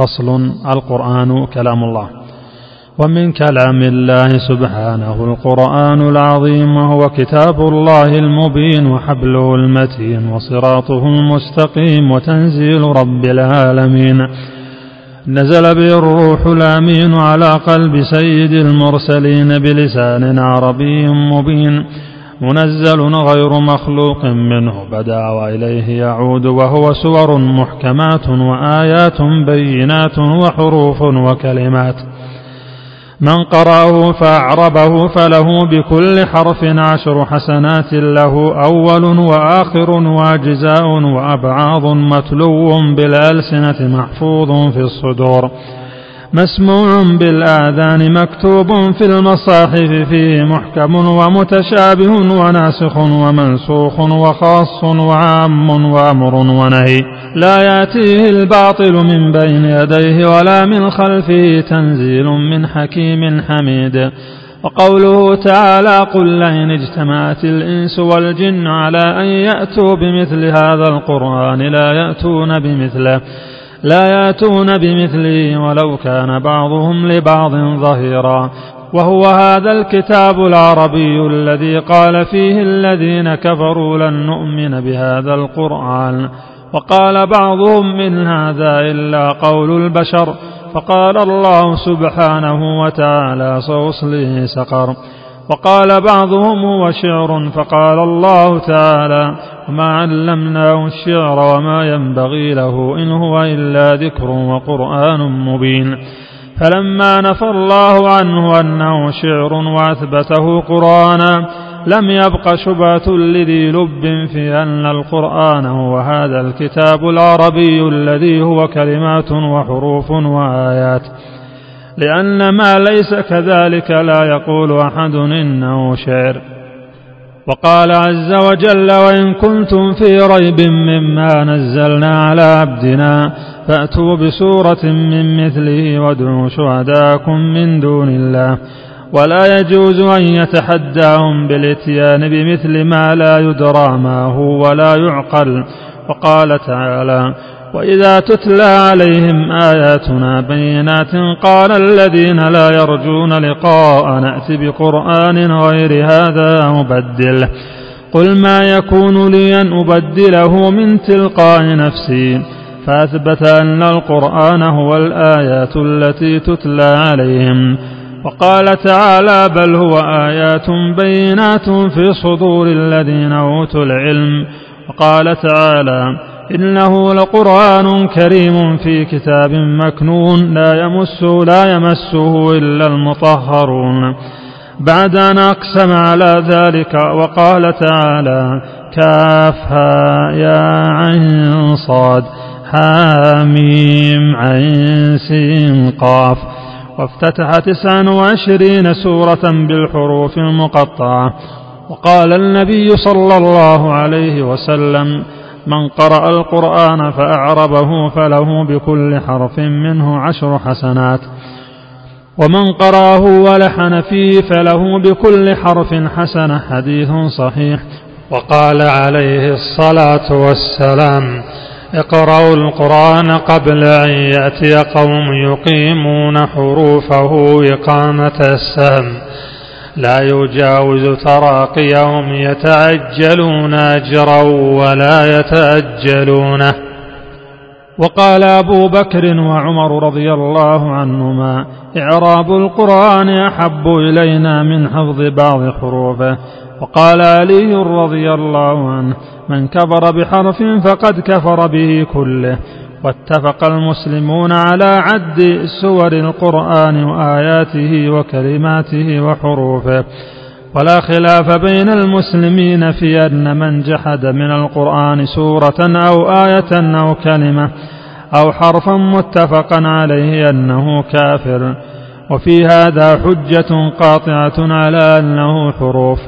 فصل القرآن كلام الله. ومن كلام الله سبحانه القرآن العظيم وهو كتاب الله المبين وحبله المتين وصراطه المستقيم وتنزيل رب العالمين. نزل به الروح الأمين على قلب سيد المرسلين بلسان عربي مبين. منزل غير مخلوق منه. بدا وإليه يعود وهو سور محكمات وآيات بينات وحروف وكلمات. من قرأه فأعربه فله بكل حرف عشر حسنات له أول وآخر وأجزاء وأبعاض متلو بالألسنة محفوظ في الصدور. مسموع بالآذان مكتوب في المصاحف فيه محكم ومتشابه وناسخ ومنسوخ وخاص وعام وأمر ونهي. لا يأتيه الباطل من بين يديه ولا من خلفه تنزيل من حكيم حميد. وقوله تعالى قل لئن اجتمعت الإنس والجن على أن يأتوا بمثل هذا القرآن لا يأتون بمثله. لا ياتون بمثله ولو كان بعضهم لبعض ظهيرا. وهو هذا الكتاب العربي الذي قال فيه الذين كفروا لن نؤمن بهذا القرآن. وقال بعضهم من هذا إلا قول البشر. فقال الله سبحانه وتعالى ساصليه سقر. وقال بعضهم هو شعر فقال الله تعالى وما علمناه الشعر وما ينبغي له إن هو إلا ذكر وقرآن مبين فلما نفى الله عنه أنه شعر وأثبته قرآنا لم يبق شبهة لذي لب في أن القرآن هو هذا الكتاب العربي الذي هو كلمات وحروف وآيات لأن ما ليس كذلك لا يقول أحد إنه شعر. وقال عز وجل وإن كنتم في ريب مما نزلنا على عبدنا فأتوا بسورة من مثله وادعوا شهداءكم من دون الله. ولا يجوز أن يتحداهم بالإتيان بمثل ما لا يدرى ما هو ولا يعقل. وقال تعالى وإذا تتلى عليهم آياتنا بينات قال الذين لا يرجون لقاء نأت بقرآن غير هذا مبدل قل ما يكون لي أن أبدله من تلقاء نفسي فأثبت أن القرآن هو الآيات التي تتلى عليهم وقال تعالى بل هو آيات بينات في صدور الذين أوتوا العلم وقال تعالى إنه لقرآن كريم في كتاب مكنون لا يمسه لا يمسه إلا المطهرون. بعد أن أقسم على ذلك وقال تعالى كافها يا عين صاد حاميم عين سين قاف وافتتح تسعا وعشرين سورة بالحروف المقطعة. وقال النبي صلى الله عليه وسلم من قرأ القرآن فأعربه فله بكل حرف منه عشر حسنات. ومن قرأه ولحن فيه فله بكل حرف حسنة. حديث صحيح. وقال عليه الصلاة والسلام اقرأوا القرآن قبل أن يأتي قوم يقيمون حروفه إقامة السهم. لا يجاوز تراقيهم يتعجلون أجرا ولا يتأجلونه وقال أبو بكر وعمر رضي الله عنهما إعراب القرآن أحب إلينا من حفظ بعض حروفه. وقال علي رضي الله عنه من كفر بحرف فقد كفر به كله. واتفق المسلمون على عد سور القرآن وآياته وكلماته وحروفه. ولا خلاف بين المسلمين في أن من جحد من القرآن سورة أو آية أو كلمة أو حرفا متفقا عليه أنه كافر. وفي هذا حجة قاطعة على أنه حروف.